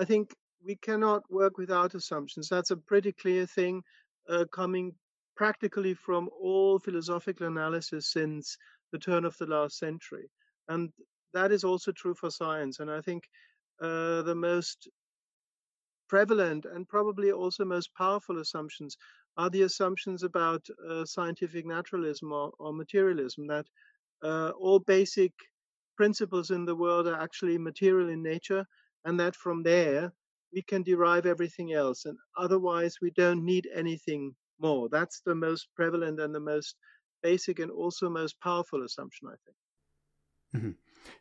I think we cannot work without assumptions. That's a pretty clear thing uh, coming practically from all philosophical analysis since the turn of the last century. And that is also true for science. And I think uh, the most prevalent and probably also most powerful assumptions are the assumptions about uh, scientific naturalism or, or materialism, that uh, all basic principles in the world are actually material in nature, and that from there we can derive everything else. And otherwise, we don't need anything more. That's the most prevalent and the most basic and also most powerful assumption, I think. Mm-hmm.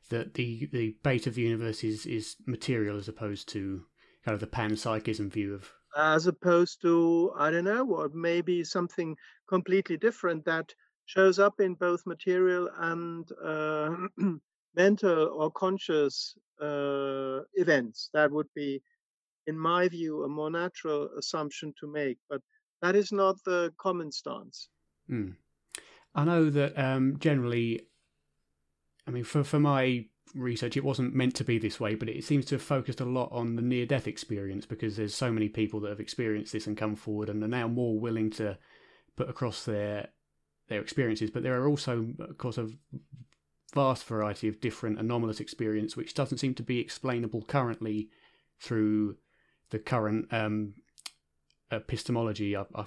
That the the base of the universe is is material as opposed to kind of the panpsychism view of as opposed to I don't know what maybe something completely different that shows up in both material and uh, mental or conscious uh, events. That would be, in my view, a more natural assumption to make. But that is not the common stance. Mm. I know that um, generally, I mean, for, for my research, it wasn't meant to be this way, but it seems to have focused a lot on the near death experience because there's so many people that have experienced this and come forward and are now more willing to put across their their experiences. But there are also, of course, a vast variety of different anomalous experience, which doesn't seem to be explainable currently through the current um, epistemology. I, I,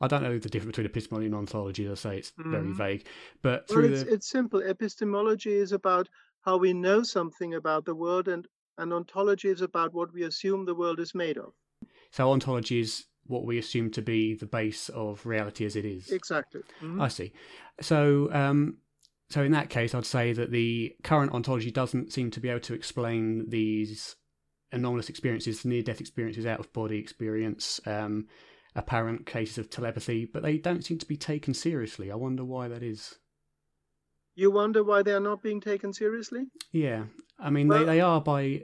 I, don't know the difference between epistemology and ontology. As I say, it's mm. very mm-hmm. vague. But well, it's, the... it's simple. Epistemology is about how we know something about the world, and, and ontology is about what we assume the world is made of. So ontology is what we assume to be the base of reality as it is. Exactly. Mm-hmm. I see. So, um, so in that case, I'd say that the current ontology doesn't seem to be able to explain these anomalous experiences, near-death experiences, out-of-body experience, um, apparent cases of telepathy, but they don't seem to be taken seriously. I wonder why that is. You wonder why they are not being taken seriously? Yeah, I mean well, they, they are by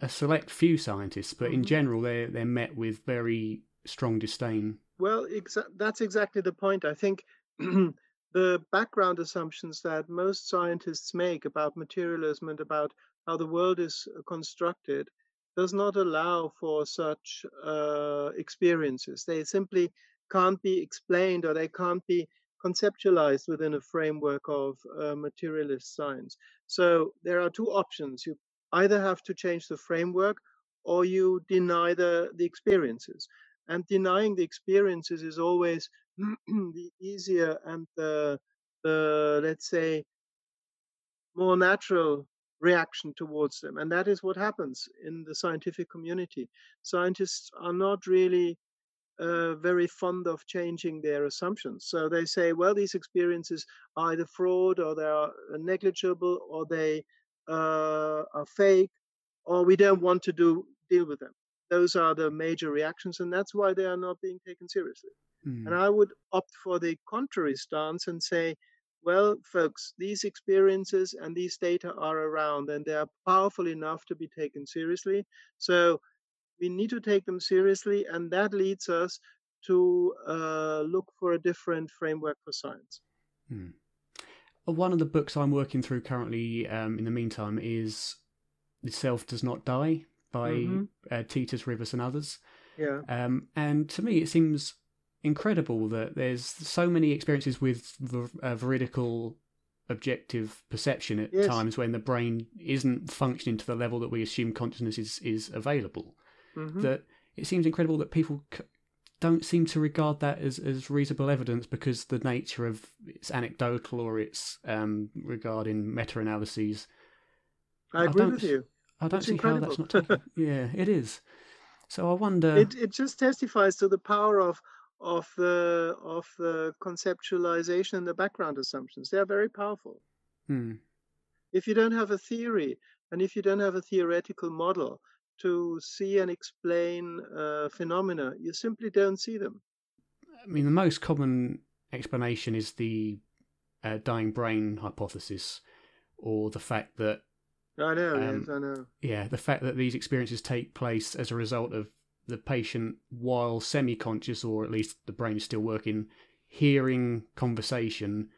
a select few scientists, but mm-hmm. in general they're they're met with very strong disdain. Well, exa- that's exactly the point. I think the background assumptions that most scientists make about materialism and about how the world is uh, constructed does not allow for such uh, experiences. They simply can't be explained or they can't be conceptualized within a framework of uh, materialist science. So there are two options. You either have to change the framework or you deny the, the experiences. And denying the experiences is always the easier and the, the, let's say, more natural reaction towards them. And that is what happens in the scientific community. Scientists are not really uh, very fond of changing their assumptions. So they say, well, these experiences are either fraud or they are negligible or they uh, are fake or we don't want to do deal with them. Those are the major reactions, and that's why they are not being taken seriously. Mm. And I would opt for the contrary stance and say, well, folks, these experiences and these data are around and they are powerful enough to be taken seriously. So we need to take them seriously, and that leads us to uh, look for a different framework for science. Hmm. One of the books I'm working through currently, um, in the meantime, is "The Self Does Not Die" by mm-hmm. uh, Titus Rivas and others. Yeah. Um, and to me, it seems incredible that there's so many experiences with ver- uh, veridical objective perception at yes. times when the brain isn't functioning to the level that we assume consciousness is, is available mm-hmm. that it seems incredible that people c- don't seem to regard that as, as reasonable evidence because the nature of it's anecdotal or it's um, regarding meta analyses. I agree I with you. I don't it's see incredible. how that's not taken. yeah, it is. So I wonder. It it just testifies to the power of of the of the conceptualization and the background assumptions. They are very powerful. Hmm. If you don't have a theory and if you don't have a theoretical model, to see and explain uh, phenomena. You simply don't see them. I mean, the most common explanation is the uh, dying brain hypothesis, or the fact that I know, um, yes, I know. Yeah, the fact that these experiences take place as a result of the patient, while semi-conscious or at least the brain is still working, hearing conversation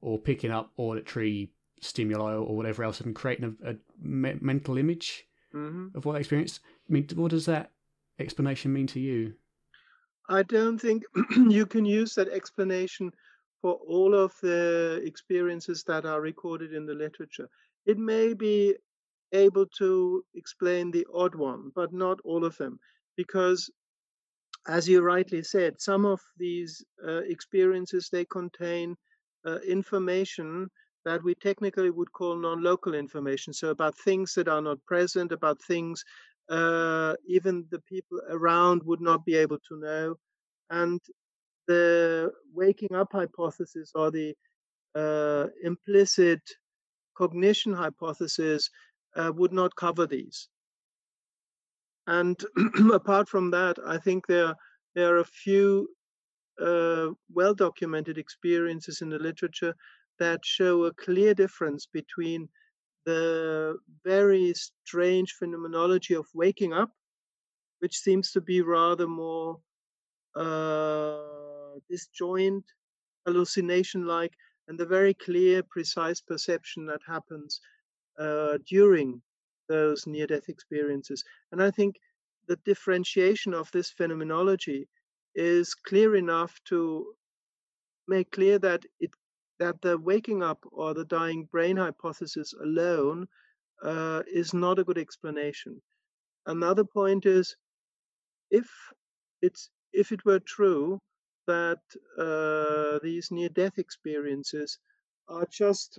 or picking up auditory stimuli or whatever else and creating a, a me- mental image hmm of what they experienced. I mean, what does that explanation mean to you? I don't think you can use that explanation for all of the experiences that are recorded in the literature. It may be able to explain the odd one, but not all of them, because as you rightly said, some of these uh, experiences they contain uh, information that we technically would call non-local information. So about things that are not present, about things uh, even the people around would not be able to know. And the waking up hypothesis or the uh, implicit cognition hypothesis uh, would not cover these. And apart from that, I think there there are a few uh, well documented experiences in the literature that show a clear difference between the very strange phenomenology of waking up, which seems to be rather more uh, disjoint, hallucination like, and the very clear, precise perception that happens uh, during those near death experiences. And I think the differentiation of this phenomenology is clear enough to make clear that it that the waking up or the dying brain hypothesis alone uh, is not a good explanation. Another point is if it's if it were true that uh, these near death experiences are just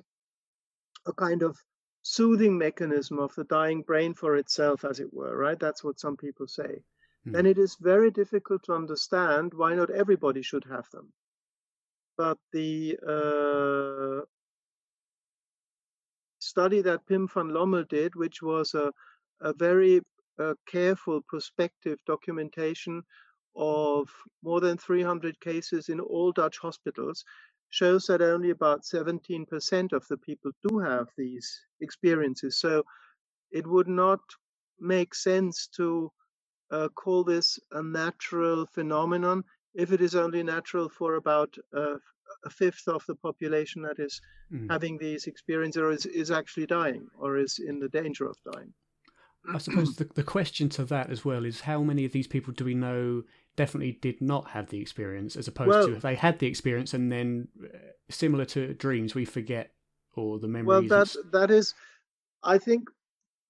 a kind of soothing mechanism of the dying brain for itself, as it were, right? That's what some people say. Mm. Then it is very difficult to understand why not everybody should have them but the uh, study that Pim van Lommel did, which was a, a very uh, careful prospective documentation of more than 300 cases in all Dutch hospitals, shows that only about 17% of the people do have these experiences. So it would not make sense to uh, call this a natural phenomenon if it is only natural for about uh, a fifth of the population that is mm. having these experiences or is, is actually dying or is in the danger of dying. I suppose the, the question to that as well is how many of these people do we know definitely did not have the experience as opposed well, to if they had the experience and then uh, similar to dreams we forget or the memories. Well, that, that is, I think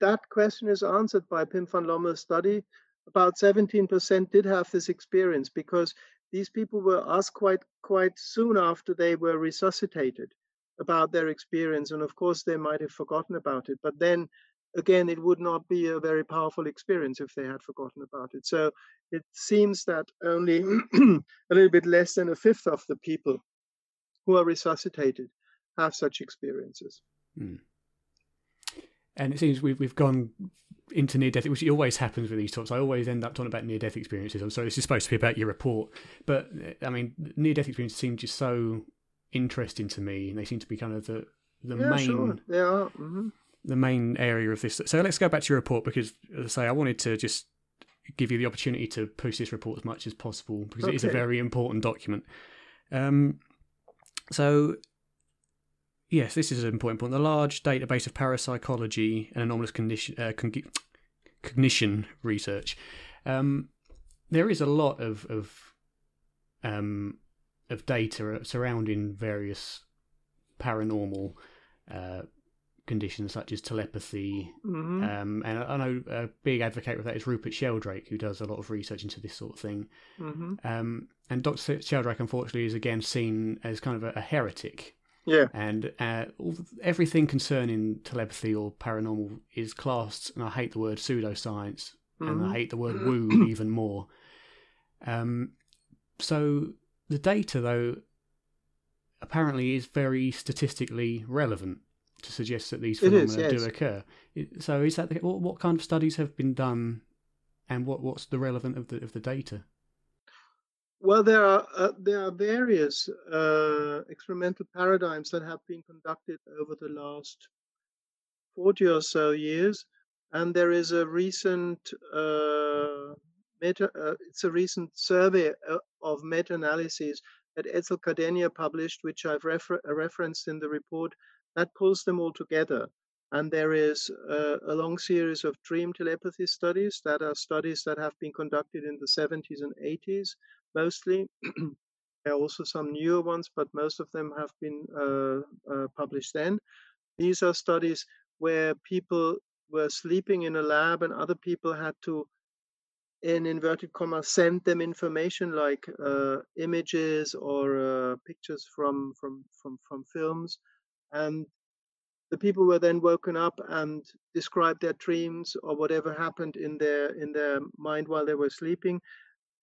that question is answered by Pim van Lommel's study. About 17% did have this experience because these people were asked quite quite soon after they were resuscitated about their experience and of course they might have forgotten about it but then again it would not be a very powerful experience if they had forgotten about it so it seems that only a little bit less than a fifth of the people who are resuscitated have such experiences mm. and it seems we've, we've gone into near death, which always happens with these talks. I always end up talking about near death experiences. I'm sorry, this is supposed to be about your report, but I mean, near death experiences seem just so interesting to me, and they seem to be kind of the the yeah, main sure. are. Mm-hmm. the main area of this. So let's go back to your report because, as I say, I wanted to just give you the opportunity to push this report as much as possible because okay. it is a very important document. Um, so yes, this is an important point. The large database of parapsychology and anomalous condition, uh, con- cognition research. Um, there is a lot of of um, of data surrounding various paranormal uh, conditions such as telepathy. Mm-hmm. Um, and I, I, know a big advocate of that is Rupert Sheldrake, who does a lot of research into this sort of thing. Mm-hmm. Um, and Dr. Sheldrake, unfortunately, is again seen as kind of a, a heretic yeah. And uh, everything concerning telepathy or paranormal is classed, and I hate the word pseudoscience, mm-hmm. and I mm-hmm. hate the word woo even more. Um, so the data, though, apparently is very statistically relevant to suggest that these phenomena is, yes. do occur. So is that the, what, what kind of studies have been done, and what, what's the relevant of the of the data? Well, there are uh, there are various uh, experimental paradigms that have been conducted over the last forty or so years, and there is a recent uh, meta, uh, it's a recent survey uh, of meta-analyses that Etzel Cardeña published, which I've refer- referenced in the report, that pulls them all together. And there is a, a long series of dream telepathy studies that are studies that have been conducted in the 70s and 80s mostly. there are also some newer ones, but most of them have been uh, uh, published then. These are studies where people were sleeping in a lab and other people had to in inverted commas send them information like uh, images or uh, pictures from from from from films and the people were then woken up and described their dreams or whatever happened in their in their mind while they were sleeping.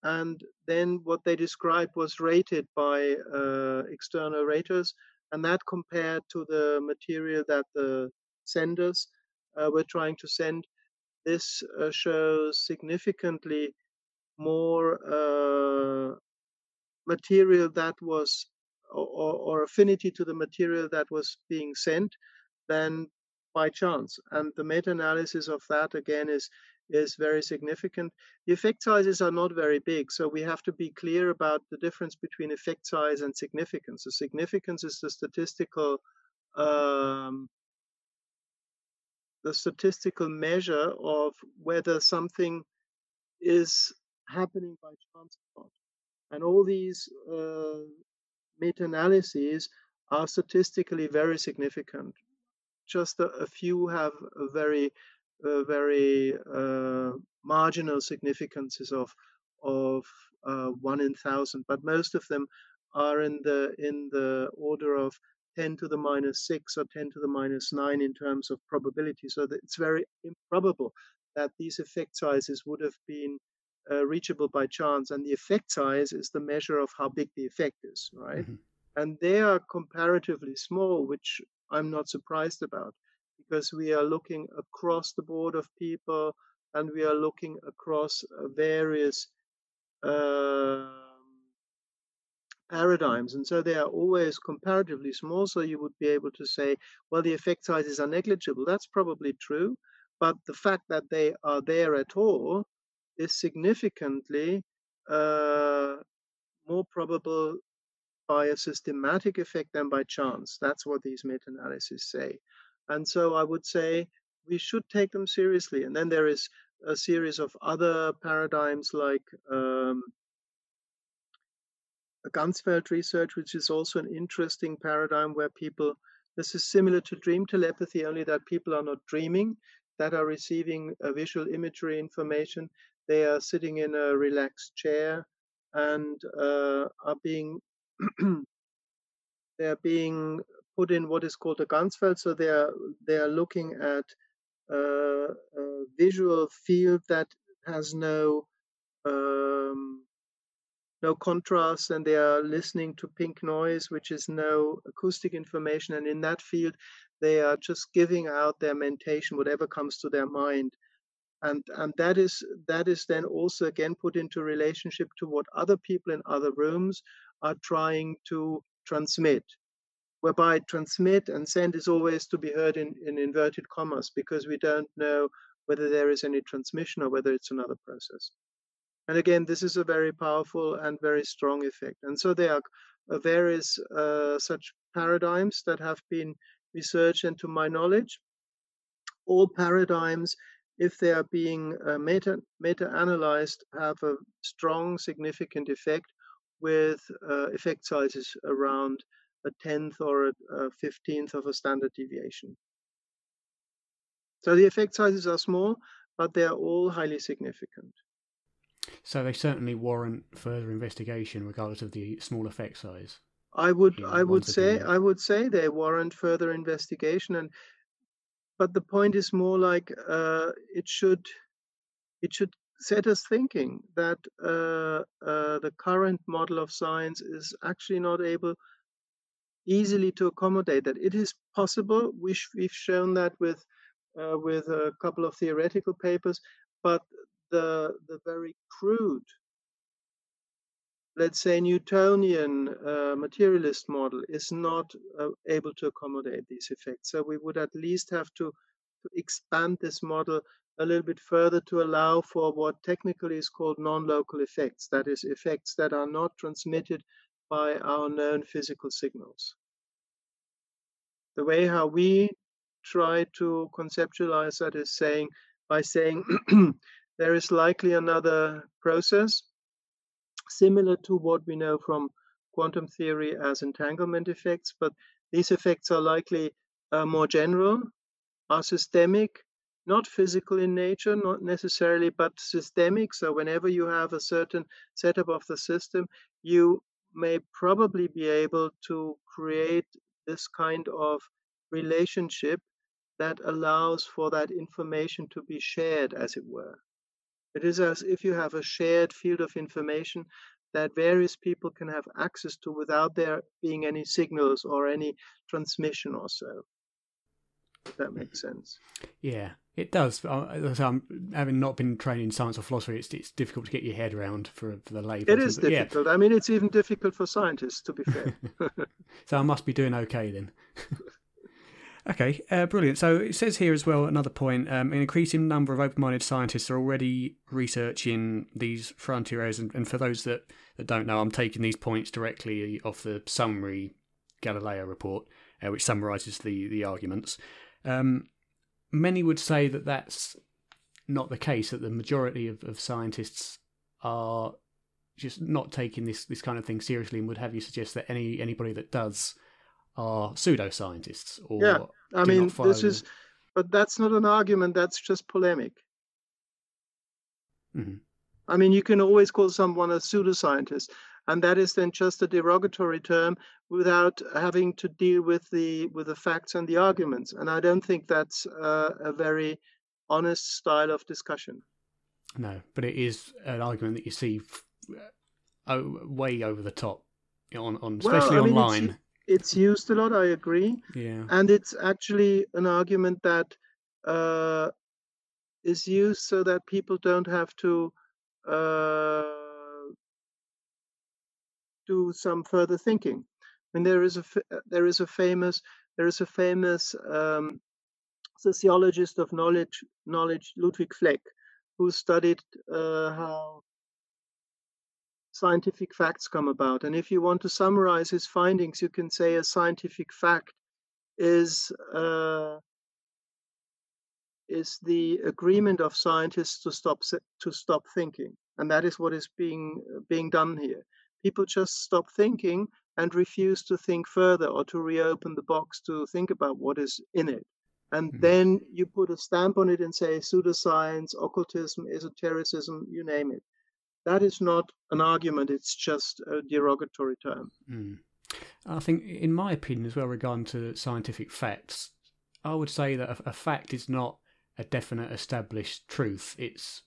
And then what they described was rated by uh, external raters and that compared to the material that the senders uh, were trying to send. This uh, shows significantly more uh, material that was or, or, affinity to the material that was being sent than by chance. And the meta-analysis of that again is is very significant. The effect sizes are not very big, so we have to be clear about the difference between effect size and significance. The significance is the statistical um, the statistical measure of whether something is happening by chance or not. And all these uh, meta-analyses are statistically very significant. Just a, a few have a very, uh, very uh, marginal significances of of uh, one in thousand, but most of them are in the in the order of 10 to the minus 6 or 10 to the minus 9 in terms of probability. So it's very improbable that these effect sizes would have been uh, reachable by chance. And the effect size is the measure of how big the effect is, right? Mm-hmm. And they are comparatively small, which I'm not surprised about because we are looking across the board of people and we are looking across uh, various. Uh, paradigms. And so they are always comparatively small. So you would be able to say, well, the effect sizes are negligible. That's probably true. But the fact that they are there at all is significantly uh, more probable by a systematic effect than by chance. That's what these meta analyses say. And so I would say we should take them seriously. And then there is a series of other paradigms like um, Ganzfeld research, which is also an interesting paradigm where people, this is similar to dream telepathy, only that people are not dreaming, that are receiving visual imagery information. They are sitting in a relaxed chair and uh, are being they are being put in what is called a Ganzfeld. So they are they are looking at uh, a visual field that has no um, no contrast and they are listening to pink noise which is no acoustic information and in that field they are just giving out their mentation whatever comes to their mind and and that is that is then also again put into relationship to what other people in other rooms are trying to transmit whereby transmit and send is always to be heard in, in inverted commas because we don't know whether there is any transmission or whether it's another process and again, this is a very powerful and very strong effect. And so there are uh, various uh, such paradigms that have been researched, and to my knowledge, all paradigms, if they are being uh, meta meta analyzed, have a strong, significant effect with uh, effect sizes around a tenth or a, a fifteenth of a standard deviation. So the effect sizes are small, but they are all highly significant. So they certainly warrant further investigation, regardless of the small effect size. I would, I would say. I would say they warrant further investigation, and but the point is more like uh, it should, it should set us thinking that uh, uh, the current model of science is actually not able easily to accommodate that. It is possible. We we've shown that with uh, with a couple of theoretical papers, but the, the very crude, let's say, Newtonian uh, materialist model is not uh, able to accommodate these effects. So we would at least have to, to expand this model a little bit further to allow for what technically is called non-local effects, that is, effects that are not transmitted by our known physical signals. The way how we try to conceptualize that is saying by saying there is likely another process similar to what we know from quantum theory as entanglement effects, but these effects are likely uh, more general, are systemic, not physical in nature, not necessarily, but systemic. So whenever you have a certain setup of the system, you may probably be able to create this kind of relationship that allows for that information to be shared, as it were. It is as if you have a shared field of information that various people can have access to without there being any signals or any transmission or so. If that makes mm-hmm. sense. Yeah, it does. I'm, having not been trained in science or philosophy, it's, it's difficult to get your head around for, for the lay. It is difficult. Yeah. I mean, it's even difficult for scientists, to be fair. so I must be doing okay then. Okay, uh, brilliant. So it says here as well another point: um, an increasing number of open-minded scientists are already researching these frontier areas. And, and, for those that, that don't know, I'm taking these points directly off the summary Galileo report, uh, which summarises the the arguments. Um, many would say that that's not the case. That the majority of, of scientists are just not taking this this kind of thing seriously, and would have you suggest that any anybody that does are pseudoscientists or yeah i mean this is but that's not an argument that's just polemic mm-hmm. i mean you can always call someone a pseudoscientist and that is then just a derogatory term without having to deal with the with the facts and the arguments and i don't think that's uh, a very honest style of discussion no but it is an argument that you see uh, way over the top on, on especially well, I mean, online it's used a lot. I agree. Yeah. And it's actually an argument that uh, is used so that people don't have to uh, some further thinking. I mean, there is a there is a famous there is a famous um, sociologist of knowledge knowledge Ludwig Fleck who studied uh, how scientific facts come about. And if you want to summarize his findings, you can say a scientific fact is uh, is the agreement of scientists to stop to stop thinking, and that is what is being being done here. People just stop thinking and refuse to think further or to reopen the box to think about what is in it. And mm-hmm. then you put a stamp on it and say pseudoscience, occultism, esotericism, you name it that is not an argument, it's just a derogatory term. Mm. I think, in my opinion, as well, regarding to scientific facts, I would say that a, a fact is not a definite established truth. It's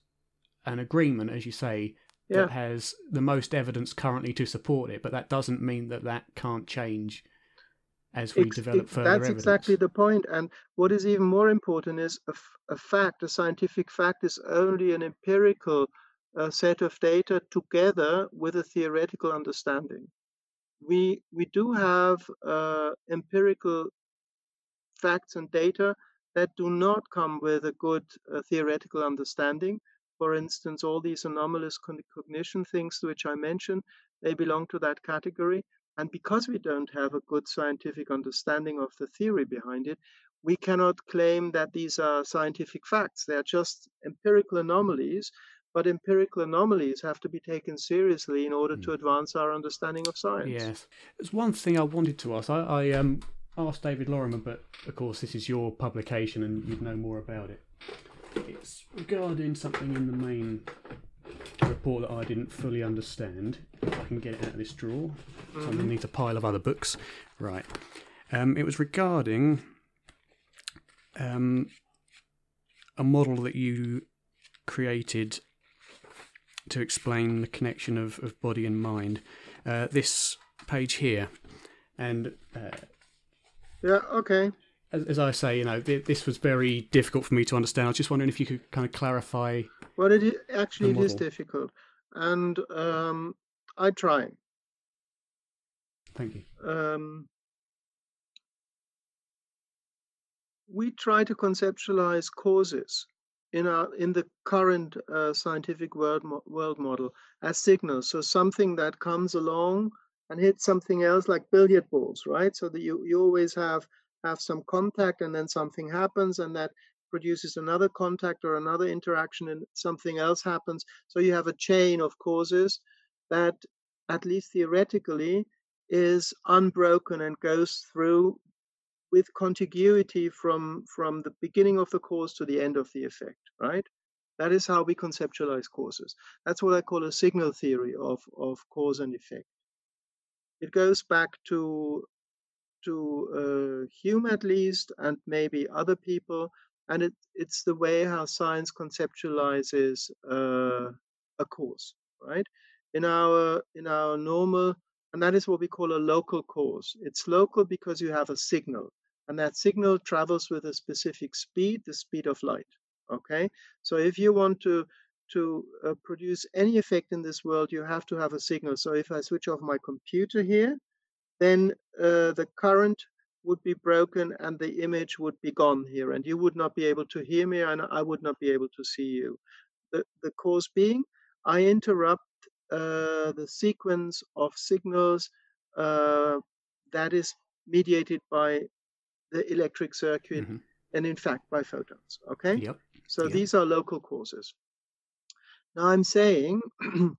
an agreement, as you say, yeah. that has the most evidence currently to support it, but that doesn't mean that that can't change as we it's, develop further that's evidence. exactly the point and what is even more important is a, a fact a scientific fact is only an empirical a set of data together with a theoretical understanding. We, we do have uh, empirical facts and data that do not come with a good uh, theoretical understanding. For instance, all these anomalous cognition things which I mentioned, they belong to that category. And because we don't have a good scientific understanding of the theory behind it, we cannot claim that these are scientific facts. They are just empirical anomalies but empirical anomalies have to be taken seriously in order to hmm. advance our understanding of science. Yes. There's one thing I wanted to ask. I, I um, asked David Lorimer, but of course, this is your publication and you'd know more about it. It's regarding something in the main report that I didn't fully understand. If I can get it out of this drawer. Mm-hmm. So underneath a pile of other books. Right. Um, it was regarding um, a model that you created to explain the connection of, of body and mind. Uh, this page here, and uh, yeah, okay. As, as, I say, you know, th- this was very difficult for me to understand. I was just wondering if you could kind of clarify. Well, it is, actually it is difficult, and um, I try. Thank you. Um, we try to conceptualize causes in our in the current uh, scientific world world model as signals. So something that comes along and hits something else like billiard balls, right? So that you you always have have some contact and then something happens and that produces another contact or another interaction and something else happens. So you have a chain of causes that at least theoretically is unbroken and goes through with contiguity from from the beginning of the cause to the end of the effect right? That is how we conceptualize causes. That's what i call a signal theory of of cause and effect. It goes back to to uh, hume at least and maybe other people and it, it's the way how science conceptualizes uh, a cause right in our in our normal and that is what we call a local cause. It's local because you have a signal, and that signal travels with a specific speed, the speed of light. Okay, so if you want to to uh, produce any effect in this world, you have to have a signal. So if I switch off my computer here, then uh, the current would be broken and the image would be gone here, and you would not be able to hear me, and I would not be able to see you. The, the cause being, I interrupt uh, the sequence of signals uh, that is mediated by the electric circuit mm-hmm. and in fact by photons okay yep. so yep. these are local causes now i'm saying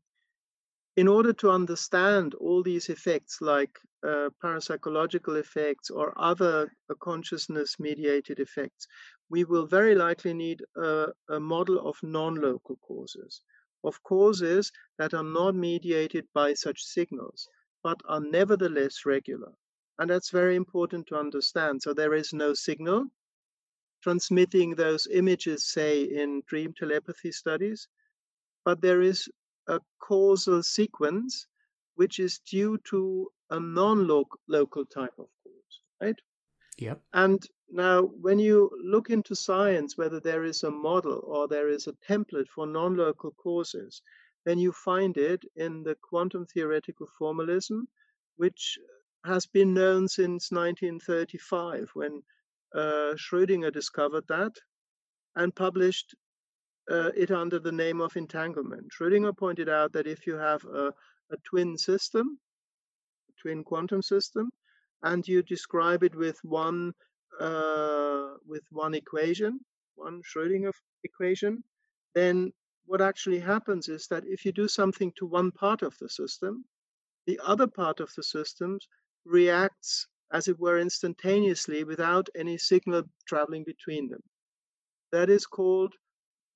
in order to understand all these effects like uh, parapsychological effects or other uh, consciousness mediated effects we will very likely need a, a model of non-local causes of causes that are not mediated by such signals, but are nevertheless regular. And that's very important to understand. So there is no signal transmitting those images, say, in dream telepathy studies, but there is a causal sequence which is due to a non-local type of cause, right? Yep. And now, when you look into science, whether there is a model or there is a template for non local causes, then you find it in the quantum theoretical formalism, which has been known since 1935 when uh, Schrödinger discovered that and published uh, it under the name of entanglement. Schrödinger pointed out that if you have a, a twin system, twin quantum system, and you describe it with one uh, with one equation, one Schrödinger equation, then what actually happens is that if you do something to one part of the system, the other part of the system reacts as it were instantaneously without any signal traveling between them. That is called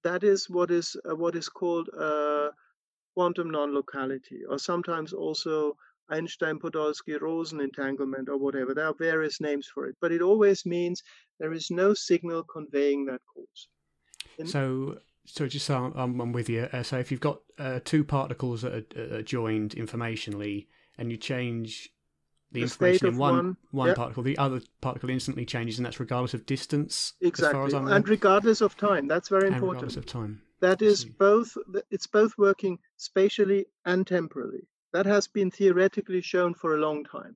that is what is uh, what is called uh, quantum non-locality, or sometimes also Einstein-Podolsky-Rosen entanglement or whatever. There are various names for it, but it always means there is no signal conveying that cause. So, so just so I'm, I'm with you. Uh, so if you've got uh, two particles that are, are, joined informationally, and you change the, the information in one one, one yep. particle, the other particle instantly changes, and that's regardless of distance. Exactly, and regardless of time. That's very important. Regardless of time. That is both. It's both working spatially and temporally. That has been theoretically shown for a long time.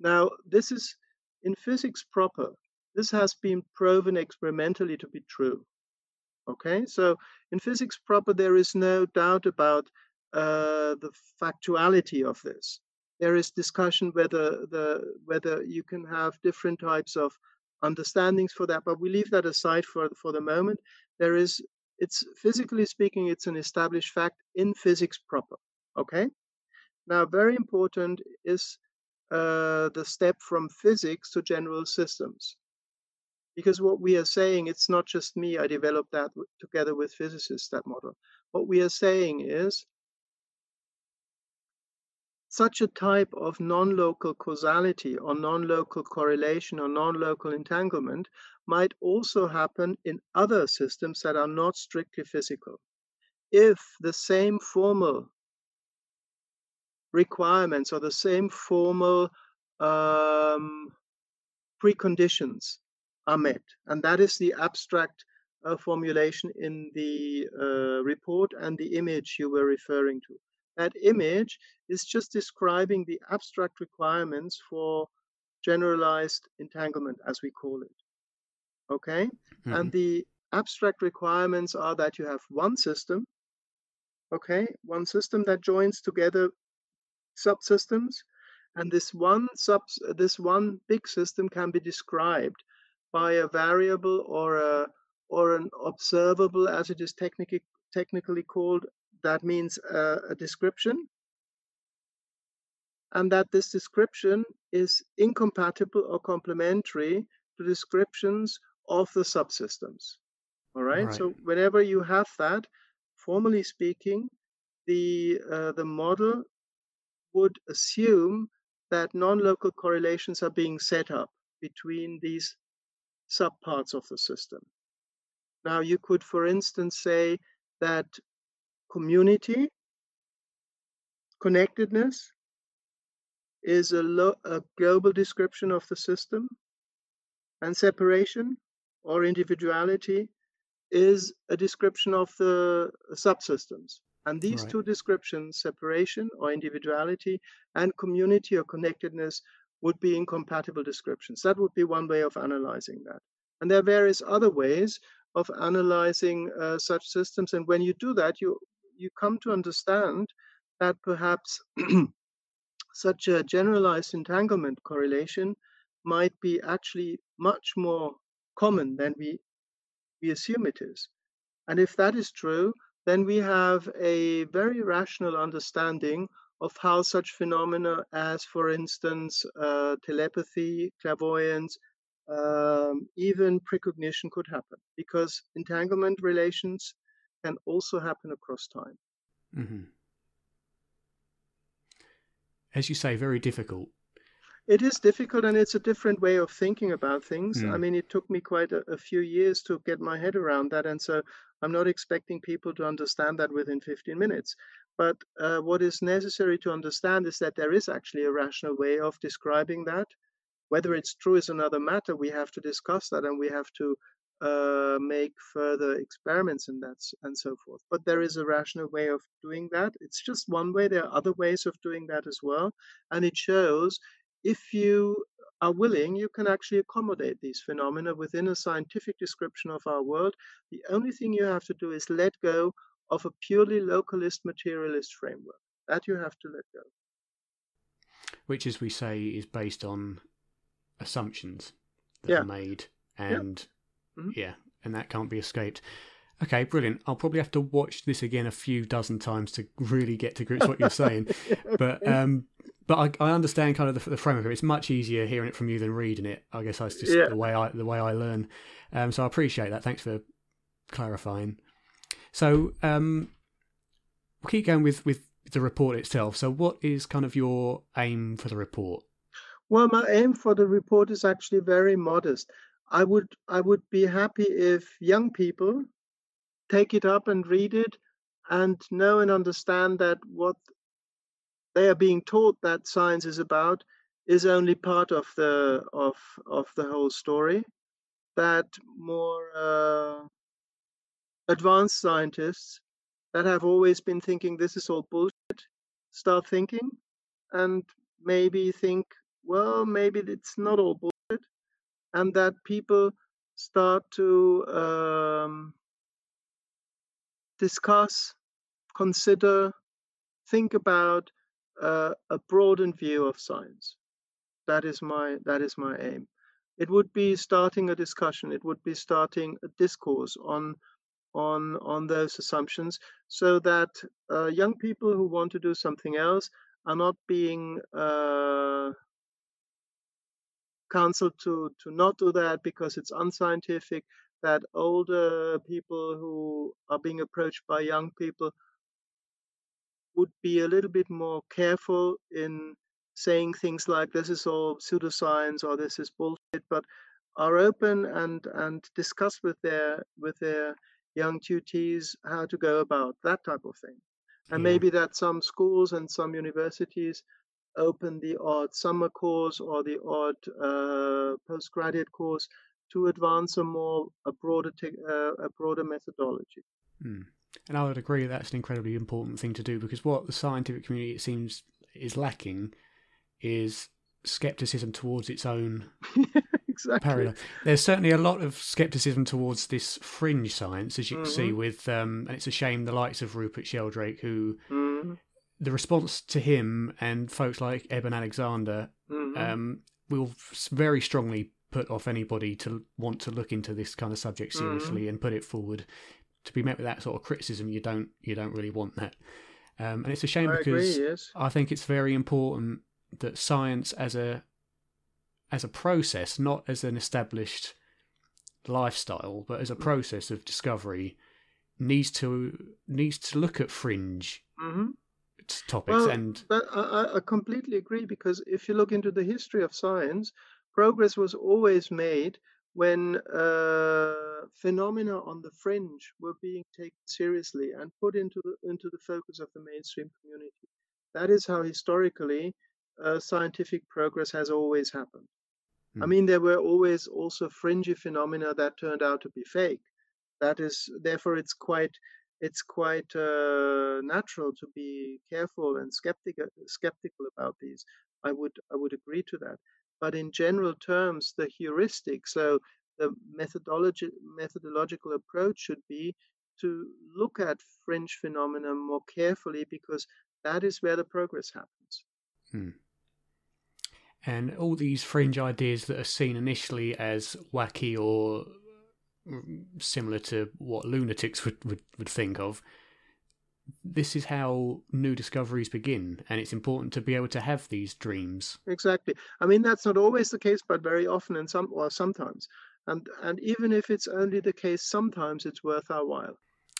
Now, this is in physics proper. This has been proven experimentally to be true. Okay, so in physics proper, there is no doubt about uh, the factuality of this. There is discussion whether the whether you can have different types of understandings for that, but we leave that aside for for the moment. There is, it's physically speaking, it's an established fact in physics proper. Okay, now, very important is uh, the step from physics to general systems. Because what we are saying, it's not just me, I developed that w- together with physicists, that model. What we are saying is such a type of non local causality or non local correlation or non local entanglement might also happen in other systems that are not strictly physical. If the same formal requirements or the same formal um, preconditions are met. And that is the abstract uh, formulation in the uh, report and the image you were referring to. That image is just describing the abstract requirements for generalized entanglement, as we call it. Okay? Mm-hmm. And the abstract requirements are that you have one system, okay, one system that joins together subsystems, and this one sub this one big system can be described by a variable or a or an observable, as it is technically technically called. That means a, a description, and that this description is incompatible or complementary to descriptions of the subsystems. All right. right. So whenever you have that, formally speaking, the uh, the model would assume that non-local correlations are being set up between these subparts of the system. Now, you could, for instance, say that community, connectedness, is a, lo- a global description of the system, and separation or individuality is a description of the subsystems. And these right. two descriptions, separation or individuality, and community or connectedness, would be incompatible descriptions. That would be one way of analyzing that. And there are various other ways of analyzing uh, such systems. And when you do that, you you come to understand that perhaps such a generalized entanglement correlation might be actually much more common than we we assume it is. And if that is true, then we have a very rational understanding of how such phenomena as, for instance, uh, telepathy, clairvoyance, um, even precognition could happen because entanglement relations can also happen across time. Mm-hmm. As you say, very difficult. It is difficult and it's a different way of thinking about things. Mm. I mean, it took me quite a, a, few years to get my head around that. And so I'm not expecting people to understand that within 15 minutes. But uh, what is necessary to understand is that there is actually a rational way of describing that whether it's true is another matter. We have to discuss that and we have to uh, make further experiments in that and so forth. But there is a rational way of doing that. It's just one way. There are other ways of doing that as well. And it shows if you are willing, you can actually accommodate these phenomena within a scientific description of our world. The only thing you have to do is let go of a purely localist materialist framework. That you have to let go. Which, as we say, is based on assumptions that yeah. are made, and yeah. Mm-hmm. yeah, and that can't be escaped. Okay, brilliant. I'll probably have to watch this again a few dozen times to really get to grips with what you're saying. but um, but I, I understand kind of the, the framework. It's much easier hearing it from you than reading it. I guess that's just yeah. the way I the way I learn. Um, so I appreciate that. Thanks for clarifying. So um, we'll keep going with with the report itself. So what is kind of your aim for the report? Well, my aim for the report is actually very modest. I would I would be happy if young people take it up and read it and know and understand that what they are being taught that science is about is only part of the of of the whole story. That more uh, advanced scientists that have always been thinking this is all bullshit start thinking and maybe think well, maybe it's not all bullshit, and that people start to um, discuss, consider, think about uh, a broadened view of science. That is my that is my aim. It would be starting a discussion. It would be starting a discourse on on on those assumptions, so that uh, young people who want to do something else are not being uh, counsel to to not do that because it's unscientific that older people who are being approached by young people would be a little bit more careful in saying things like this is all pseudoscience or this is bullshit but are open and and discuss with their with their young tutees how to go about that type of thing and yeah. maybe that some schools and some universities open the odd summer course or the odd uh, postgraduate course to advance a more a broader te- uh, a broader methodology. Mm. And I would agree that's an incredibly important thing to do because what the scientific community it seems is lacking is skepticism towards its own exactly. paradigm. There's certainly a lot of skepticism towards this fringe science, as you can Mm-hmm. see with, um, and it's a shame the likes of Rupert Sheldrake, who Mhm, the response to him and folks like Eben Alexander mhm. um, will very strongly put off anybody to want to look into this kind of subject Mm-hmm. seriously and put it forward. To be met with that sort of criticism, you don't you don't really want that, um, and it's a shame I because agree. Yes. I think it's very important that science as a as a process, not as an established lifestyle, but as a process of discovery, needs to needs to look at fringe hmm topics Well, and I- I completely agree because if you look into the history of science, progress was always made when uh, phenomena on the fringe were being taken seriously and put into the, into the focus of the mainstream community. That is how historically uh, scientific progress has always happened. I Hmm. mean, there were always also fringy phenomena that turned out to be fake. That is, therefore, it's quite it's quite uh, natural to be careful and skeptical skeptical about these. I would I would agree to that. But in general terms, the heuristic, so the methodology methodological approach should be to look at fringe phenomena more carefully because that is where the progress happens. and all these fringe ideas that are seen initially as wacky or mm, similar to what lunatics would, would, would think of this is how new discoveries begin and it's important to be able to have these dreams Exactly. I mean, that's not always the case, but very often and some or sometimes. And and even if it's only the case sometimes, it's worth our while.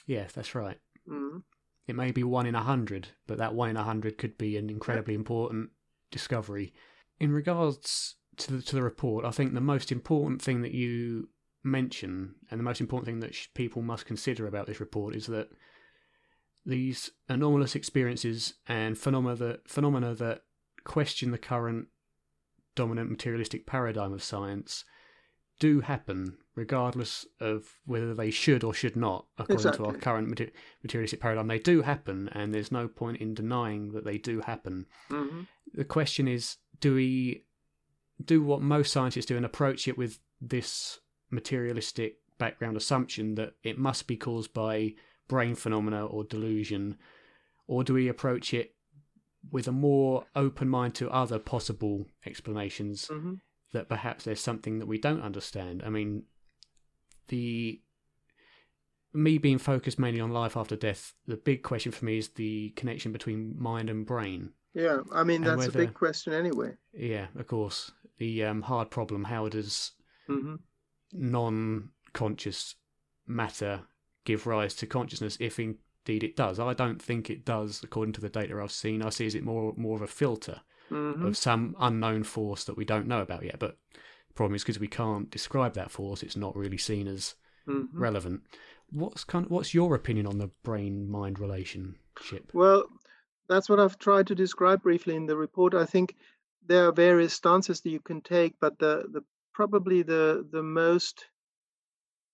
yes that's right Mm. it may be one in a hundred but that one in a hundred could be an incredibly important discovery in regards to the, to the report i think the most important thing that you mention and the most important thing that sh- people must consider about this report is that these anomalous experiences and phenomena that, phenomena that question the current dominant materialistic paradigm of science do happen regardless of whether they should or should not according to our current mater- materialistic paradigm. They do happen and there's no point in denying that they do happen. Hmm the question is do we do what most scientists do and approach it with this materialistic background assumption that it must be caused by brain phenomena or delusion or do we approach it with a more open mind to other possible explanations hmm that perhaps there's something that we don't understand i mean the me being focused mainly on life after death the big question for me is the connection between mind and brain Yeah. I mean, that's a big question anyway. yeah, of course. The um, hard problem: how does hmm non-conscious matter give rise to consciousness? If indeed it does, I don't think it does. According to the data I've seen, I see is it more more of a filter hmm of some unknown force that we don't know about yet. But the problem is because we can't describe that force, it's not really seen as hmm relevant. What's kind of, what's your opinion on the brain-mind relationship? Well, that's what I've tried to describe briefly in the report. I think there are various stances that you can take, but the, the probably the the most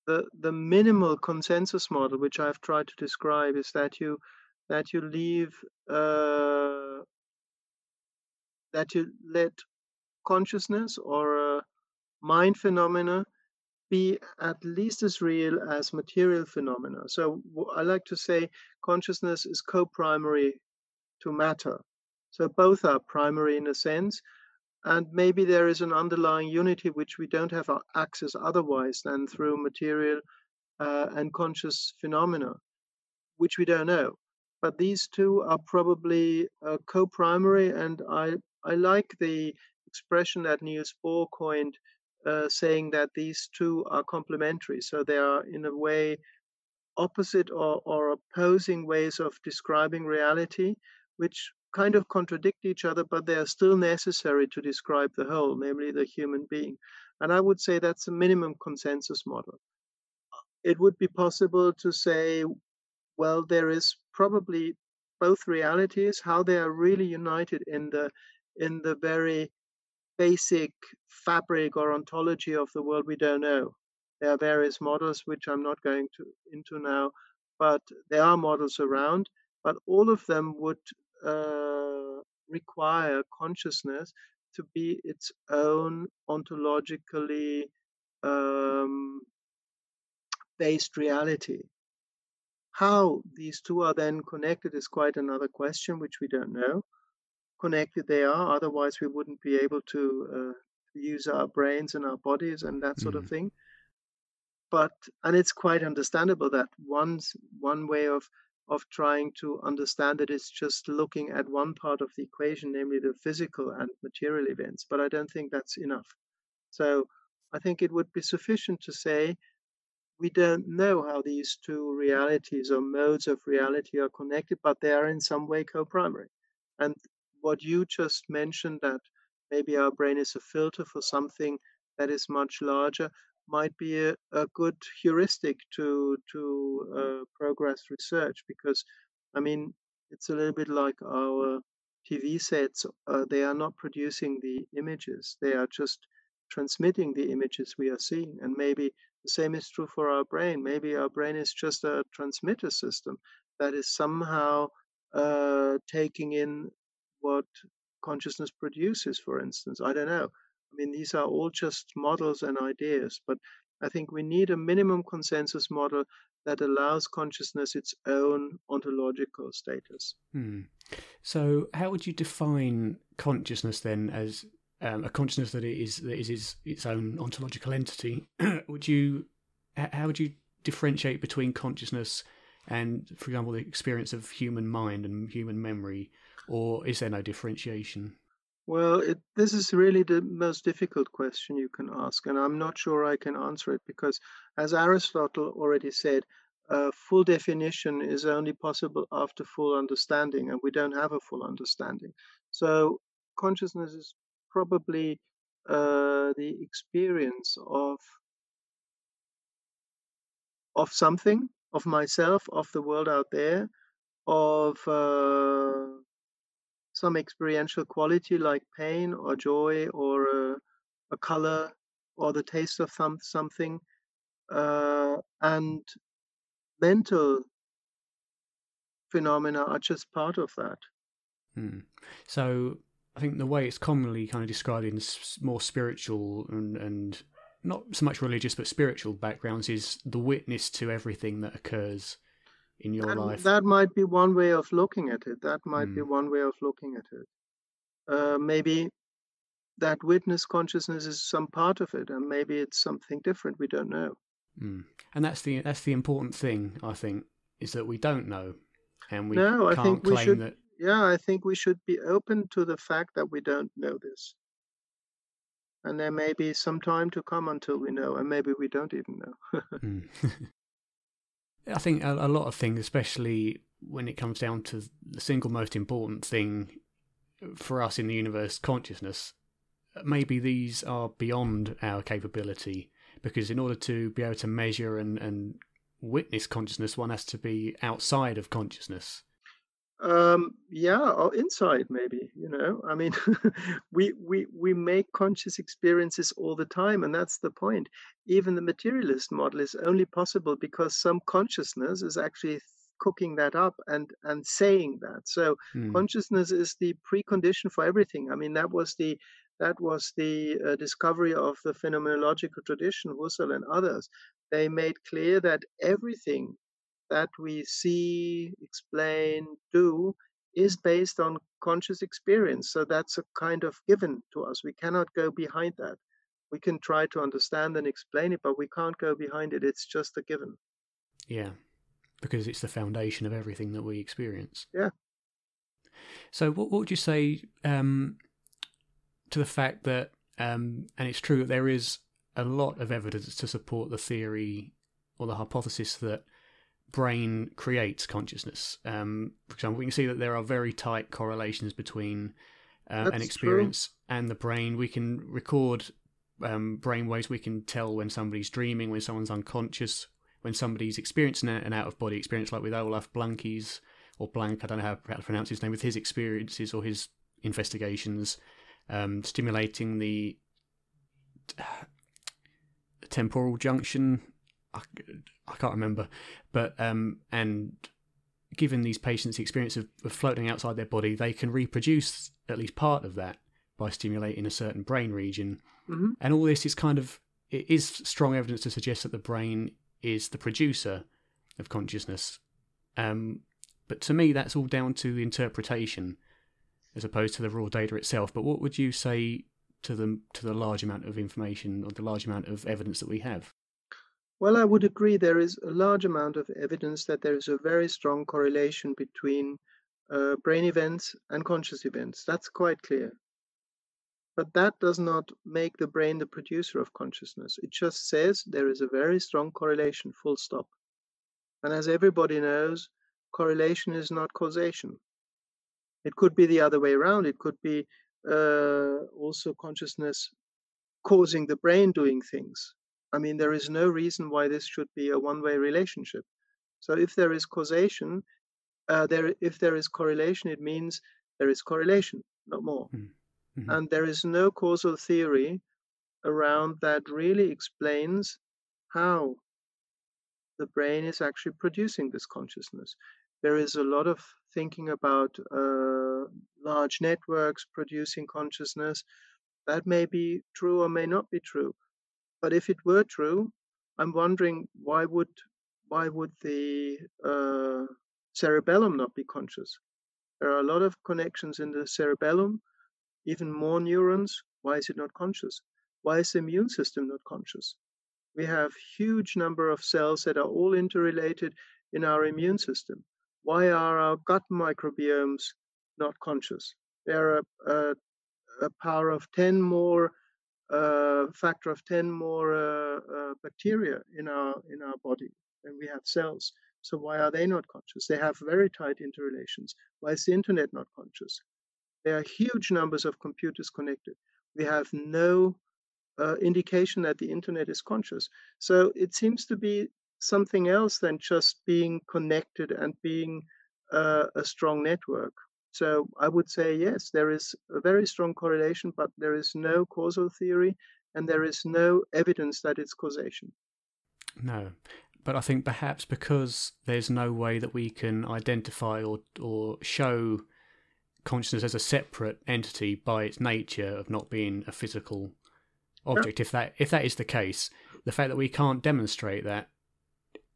the the minimal consensus model, which I've tried to describe, is that you that you leave uh, that you let consciousness or mind phenomena be at least as real as material phenomena. So I like to say consciousness is co-primary to matter. So both are primary in a sense, and maybe there is an underlying unity which we don't have access otherwise than through material uh, and conscious phenomena, which we don't know. But these two are probably uh, co-primary, and I I like the expression that Niels Bohr coined, uh, saying that these two are complementary. So they are in a way opposite or, or opposing ways of describing reality, which kind of contradict each other, but they are still necessary to describe the whole, namely the human being. And I would say that's a minimum consensus model. It would be possible to say, well, there is probably both realities, how they are really united in the in the very basic fabric or ontology of the world we don't know. There are various models which I'm not going to into now, but there are models around. But all of them would uh, require consciousness to be its own ontologically um, based reality. How these two are then connected is quite another question, which we don't know. Connected they are, otherwise, we wouldn't be able to uh, use our brains and our bodies and that sort mm. of thing. But and it's quite understandable that one one way of of trying to understand that it is just looking at one part of the equation, namely the physical and material events. But I don't think that's enough. So I think it would be sufficient to say we don't know how these two realities or modes of reality are connected, but they are in some way co primary. And what you just mentioned, that maybe our brain is a filter for something that is much larger, might be a, a good heuristic to to uh, progress research because I mean it's a little bit like our TV sets. Uh, they are not producing the images; they are just transmitting the images we are seeing. And maybe the same is true for our brain. Maybe our brain is just a transmitter system that is somehow uh, taking in what consciousness produces. For instance, I don't know. I mean, these are all just models and ideas, but I think we need a minimum consensus model that allows consciousness its own ontological status. Hmm. So, how would you define consciousness then as um, a consciousness that is that is its own ontological entity? would you how would you differentiate between consciousness and, for example, the experience of human mind and human memory, or is there no differentiation? Well, it, this is really the most difficult question you can ask, and I'm not sure I can answer it because, as Aristotle already said, a full definition is only possible after full understanding, and we don't have a full understanding. So, consciousness is probably uh, the experience of of something, of myself, of the world out there, of uh, some experiential quality like pain or joy or a, a color or the taste of some, something uh, and mental phenomena are just part of that hmm. so i think the way it's commonly kind of described in more spiritual and, and not so much religious but spiritual backgrounds is the witness to everything that occurs in your that, life. That might be one way of looking at it. That might mm. be one way of looking at it. Uh, maybe that witness consciousness is some part of it, and maybe it's something different. We don't know. Mm. And that's the that's the important thing, I think, is that we don't know, and we no, I think we should, that. Yeah, I think we should be open to the fact that we don't know this. And there may be some time to come until we know, and maybe we don't even know. mm. I think a, a lot of things, especially when it comes down to the single most important thing for us in the universe, consciousness, maybe these are beyond our capability because in order to be able to measure and, and witness consciousness, one has to be outside of consciousness. Um, yeah, or inside maybe. You know, I mean, we we we make conscious experiences all the time, and that's the point. Even the materialist model is only possible because some consciousness is actually cooking that up and and saying that. So mm. consciousness is the precondition for everything. I mean, that was the that was the uh, discovery of the phenomenological tradition, Husserl and others. They made clear that everything that we see, explain, do is based on conscious experience. So that's a kind of given to us. We cannot go behind that. We can try to understand and explain it, but we can't go behind it. It's just a given. Yeah, because it's the foundation of everything that we experience. Yeah. So, what, what would you say um, to the fact that, um, and it's true that there is a lot of evidence to support the theory or the hypothesis that brain creates consciousness. Um, for example, we can see that there are very tight correlations between uh, an experience true. and the brain. We can record um, brain waves. We can tell when somebody's dreaming, when someone's unconscious, when somebody's experiencing an out of body experience, like with Olaf Blanke's or Blank, I don't know how to pronounce his name, with his experiences or his investigations, um, stimulating the uh, temporal junction I, I can't remember, but um, and given these patients the experience of, of, floating outside their body, they can reproduce at least part of that by stimulating a certain brain region. Mm-hmm. And all this is kind of it is strong evidence to suggest that the brain is the producer of consciousness. Um, but to me, that's all down to interpretation as opposed to the raw data itself. But what would you say to the to the large amount of information or the large amount of evidence that we have? Well, I would agree. There is a large amount of evidence that there is a very strong correlation between uh, brain events and conscious events. That's quite clear. But that does not make the brain the producer of consciousness. It just says there is a very strong correlation, full stop. And as everybody knows, correlation is not causation. It could be the other way around. It could be uh, also consciousness causing the brain doing things. I mean, there is no reason why this should be a one way relationship. So if there is causation, uh, there if there is correlation, it means there is correlation, not more. Hmm. Mm-hmm. And there is no causal theory around that really explains how the brain is actually producing this consciousness. There is a lot of thinking about uh, large networks producing consciousness. That may be true or may not be true. But if it were true, I'm wondering why would why would the uh, cerebellum not be conscious? There are a lot of connections in the cerebellum even more neurons. Why is it not conscious? Why is the immune system not conscious? We have huge number of cells that are all interrelated in our immune system. Why are our gut microbiomes not conscious? They're a, a, a power of 10 more, uh, factor of 10 more uh, uh, bacteria in our in our body than we have cells. So why are they not conscious? They have very tight interrelations. Why is the internet not conscious? There are huge numbers of computers connected. We have no uh, indication that the internet is conscious. So it seems to be something else than just being connected and being uh, a strong network. So I would say yes, there is a very strong correlation, but there is no causal theory and there is no evidence that it's causation. No, but I think perhaps because there's no way that we can identify or or show consciousness as a separate entity by its nature of not being a physical object. If that if that is the case, the fact that we can't demonstrate that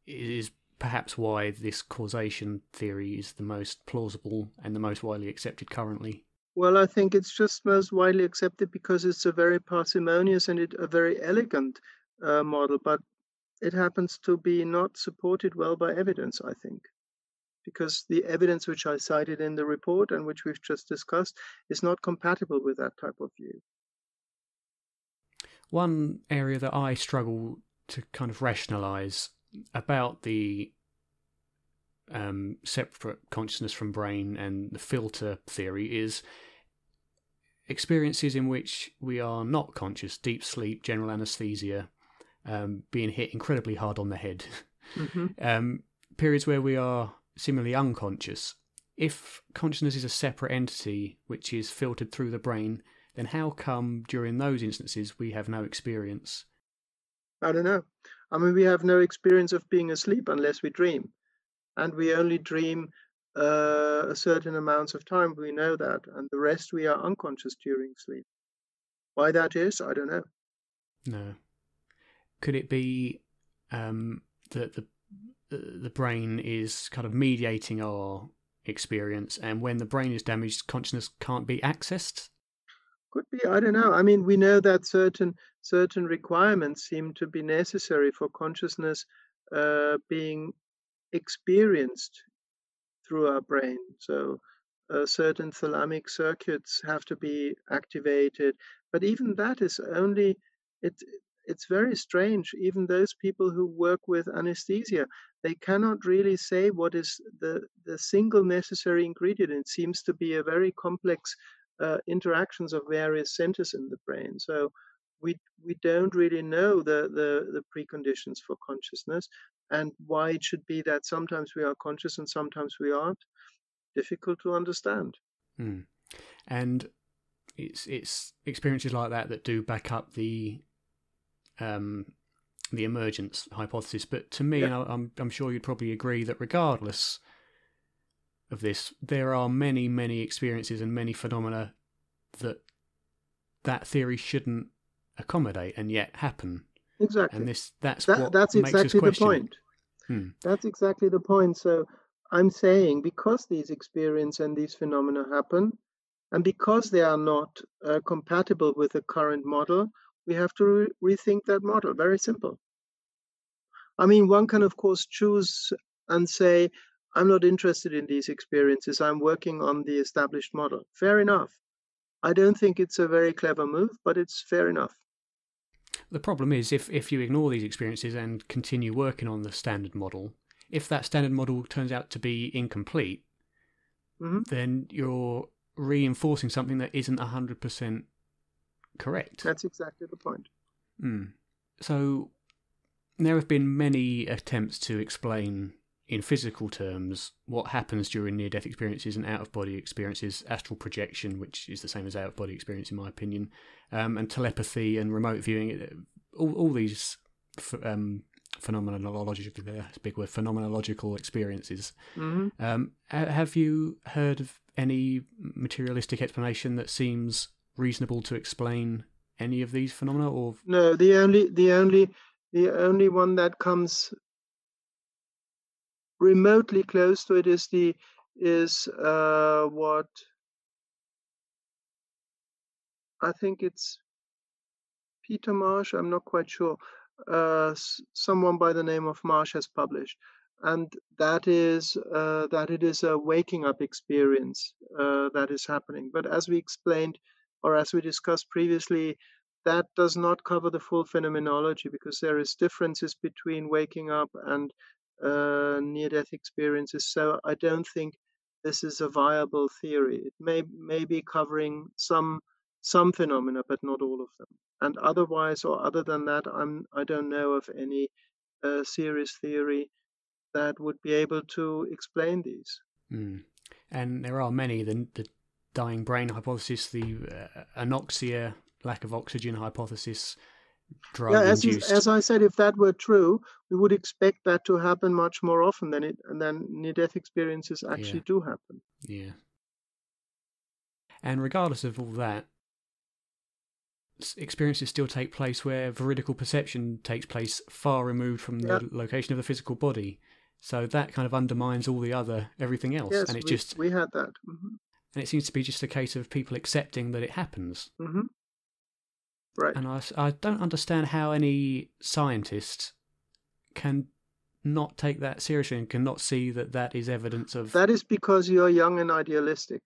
is perhaps why this causation theory is the most plausible and the most widely accepted currently. Well, I think it's just most widely accepted because it's a very parsimonious and it, a very elegant uh, model, but it happens to be not supported well by evidence, I think because the evidence which I cited in the report and which we've just discussed is not compatible with that type of view. One area that I struggle to kind of rationalize about the um, separate consciousness from brain and the filter theory is experiences in which we are not conscious, deep sleep, general anesthesia, um, being hit incredibly hard on the head, mm-hmm. um, periods where we are similarly unconscious. If consciousness is a separate entity which is filtered through the brain, then how come during those instances we have no experience? I don't know. I mean, we have no experience of being asleep unless we dream. And we only dream uh, a certain amounts of time. We know that. And the rest we are unconscious during sleep. Why that is, I don't know. No. Could it be um, that the the brain is kind of mediating our experience, and when the brain is damaged, consciousness can't be accessed. Could be. I don't know. I mean, we know that certain certain requirements seem to be necessary for consciousness uh, being experienced through our brain. So uh, certain thalamic circuits have to be activated, but even that is only it it's very strange. Even those people who work with anesthesia, they cannot really say what is the, the single necessary ingredient. It seems to be a very complex uh, interactions of various centers in the brain. So we we don't really know the, the, the preconditions for consciousness and why it should be that sometimes we are conscious and sometimes we aren't. Difficult to understand. Hmm. And it's it's experiences like that that do back up the um, the emergence hypothesis. But to me, yeah. I'm I'm sure you'd probably agree that regardless of this, there are many many experiences and many phenomena that that theory shouldn't accommodate and yet happen. Exactly. And this that's that, what that's makes exactly the question it. point. Hmm. That's exactly the point. So I'm saying because these experiences and these phenomena happen, and because they are not uh, compatible with the current model, we have to re- rethink that model. Very simple. I mean, one can, of course, choose and say, I'm not interested in these experiences. I'm working on the established model. Fair enough. I don't think it's a very clever move, but it's fair enough. The problem is if, if you ignore these experiences and continue working on the standard model, if that standard model turns out to be incomplete, Mhm. then you're reinforcing something that isn't 100% correct. That's exactly the point. Mm. So there have been many attempts to explain in physical terms what happens during near death experiences and out of body experiences, astral projection, which is the same as out of body experience in my opinion, um, and telepathy and remote viewing. uh, All, all these ph- um, phenomenological, that's a big word, phenomenological experiences. hmm Um, have you heard of any materialistic explanation that seems reasonable to explain any of these phenomena, or No, the only the only the only one that comes remotely close to it is the is uh, what I think it's Peter Marsh. I'm not quite sure. Uh, someone by the name of Marsh has published, and that is uh, that it is a waking up experience uh, that is happening. But as we explained, or as we discussed previously, that does not cover the full phenomenology because there is differences between waking up and uh, near-death experiences. So I don't think this is a viable theory. It may may be covering some some phenomena, but not all of them. And otherwise, or other than that, I'm I don't know of any uh, serious theory that would be able to explain these. Mm. And there are many the the dying brain hypothesis, the uh, anoxia, lack of oxygen hypothesis, drug yeah, as, you, as I said, if that were true, we would expect that to happen much more often than it and then near-death experiences actually do happen. Yeah. And regardless of all that, experiences still take place where veridical perception takes place far removed from the Yeah. location of the physical body. So that kind of undermines all the other everything else, Yes, and it's we, just we had that. hmm and it seems to be just a case of people accepting that it happens. hmm Right. And I don't understand how any scientist can not take that seriously and cannot see that that is evidence of That is because you're young and idealistic.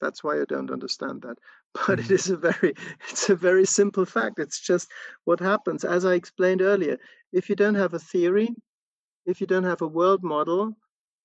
That's why you don't understand that. But it Mhm. a very it's a very simple fact. It's just what happens. As I explained earlier, if you don't have a theory, if you don't have a world model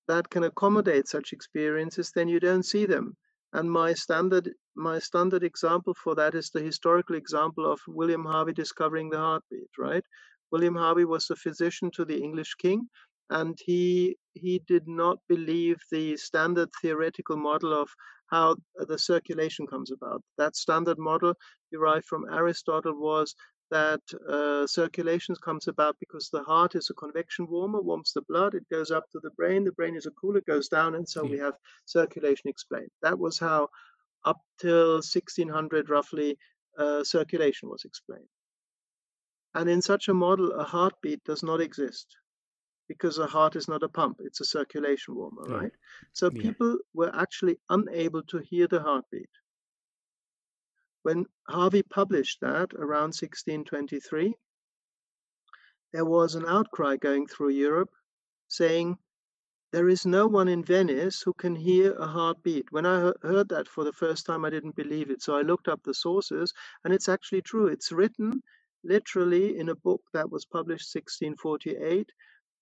that can accommodate such experiences, then you don't see them. And my standard my standard example for that is the historical example of William Harvey discovering the heartbeat, right? William Harvey was a physician to the English king, and he he did not believe the standard theoretical model of how the circulation comes about. That standard model derived from Aristotle was that uh, circulation comes about because the heart is a convection warmer, warms the blood, it goes up to the brain, the brain is a cooler, goes down, and so we have circulation explained. That was how, up till 1600 roughly, uh, circulation was explained. And in such a model, a heartbeat does not exist because a heart is not a pump, it's a circulation warmer, Yeah. right? So Yeah. people were actually unable to hear the heartbeat. When Harvey published that around 1623, there was an outcry going through Europe saying, There is no one in Venice who can hear a heartbeat. When I heard that for the first time, I didn't believe it. So I looked up the sources, and it's actually true. It's written literally in a book that was published 1648.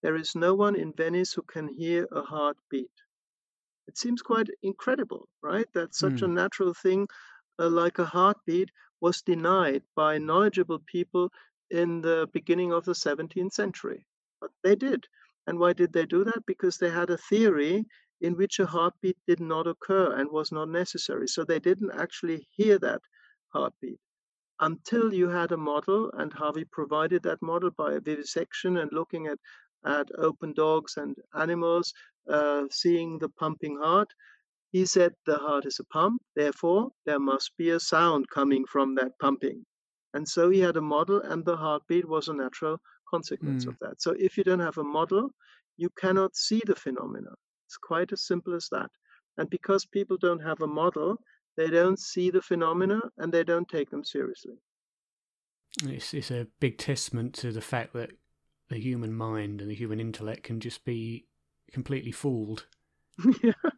There is no one in Venice who can hear a heartbeat. It seems quite incredible, right? That such a natural thing uh, like a heartbeat was denied by knowledgeable people in the beginning of the 17th century. But they did. And why did they do that? Because they had a theory in which a heartbeat did not occur and was not necessary. So they didn't actually hear that heartbeat until you had a model, and Harvey provided that model by a vivisection and looking at, at open dogs and animals, uh, seeing the pumping heart. he said the heart is a pump, therefore there must be a sound coming from that pumping. And so he had a model, and the heartbeat was a natural consequence Mm. of that. So if you don't have a model, you cannot see the phenomena. It's quite as simple as that. And because people don't have a model, they don't see the phenomena and they don't take them seriously. It's it's a big testament to the fact that the human mind and the human intellect can just be completely fooled, yeah.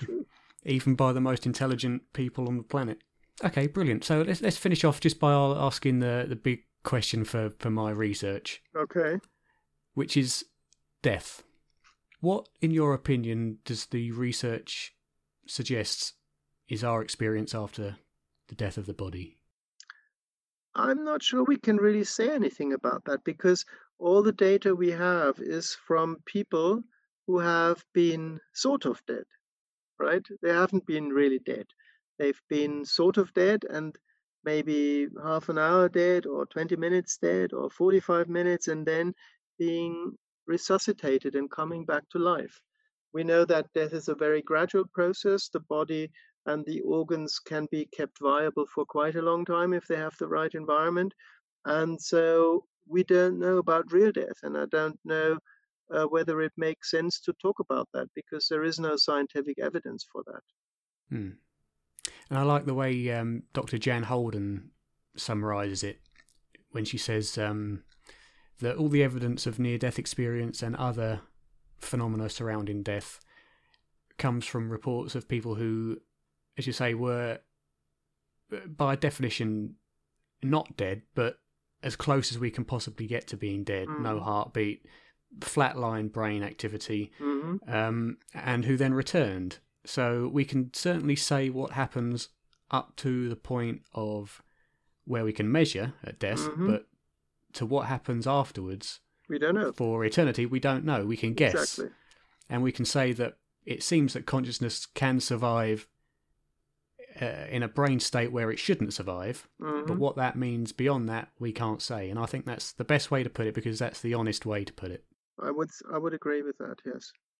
even by the most intelligent people on the planet. Okay, brilliant. So let's let's finish off just by asking the the big question for for my research, Okay. which is death. What, in your opinion, does the research suggest is our experience after the death of the body? I'm not sure we can really say anything about that because all the data we have is from people who have been sort of dead, right? They haven't been really dead. They've been sort of dead and maybe half an hour dead or 20 minutes dead or 45 minutes and then being resuscitated and coming back to life. We know that death is a very gradual process. The body and the organs can be kept viable for quite a long time if they have the right environment. And so we don't know about real death, and I don't know uh, whether it makes sense to talk about that because there is no scientific evidence for that. Hmm. And I like the way um, Dr. Jan Holden summarises it when she says um, that all the evidence of near death experience and other phenomena surrounding death comes from reports of people who, as you say, were by definition not dead, but as close as we can possibly get to being dead no Mm. heartbeat, flatline brain activity hmm um, and who then returned. So we can certainly say what happens up to the point of where we can measure at death, Mhm. but to what happens afterwards We don't know. for eternity, we don't know. We can guess, Exactly. and we can say that it seems that consciousness can survive uh, in a brain state where it shouldn't survive. But Mhm. what that means beyond that, we can't say. And I think that's the best way to put it because that's the honest way to put it. I would I would agree with that. Yes.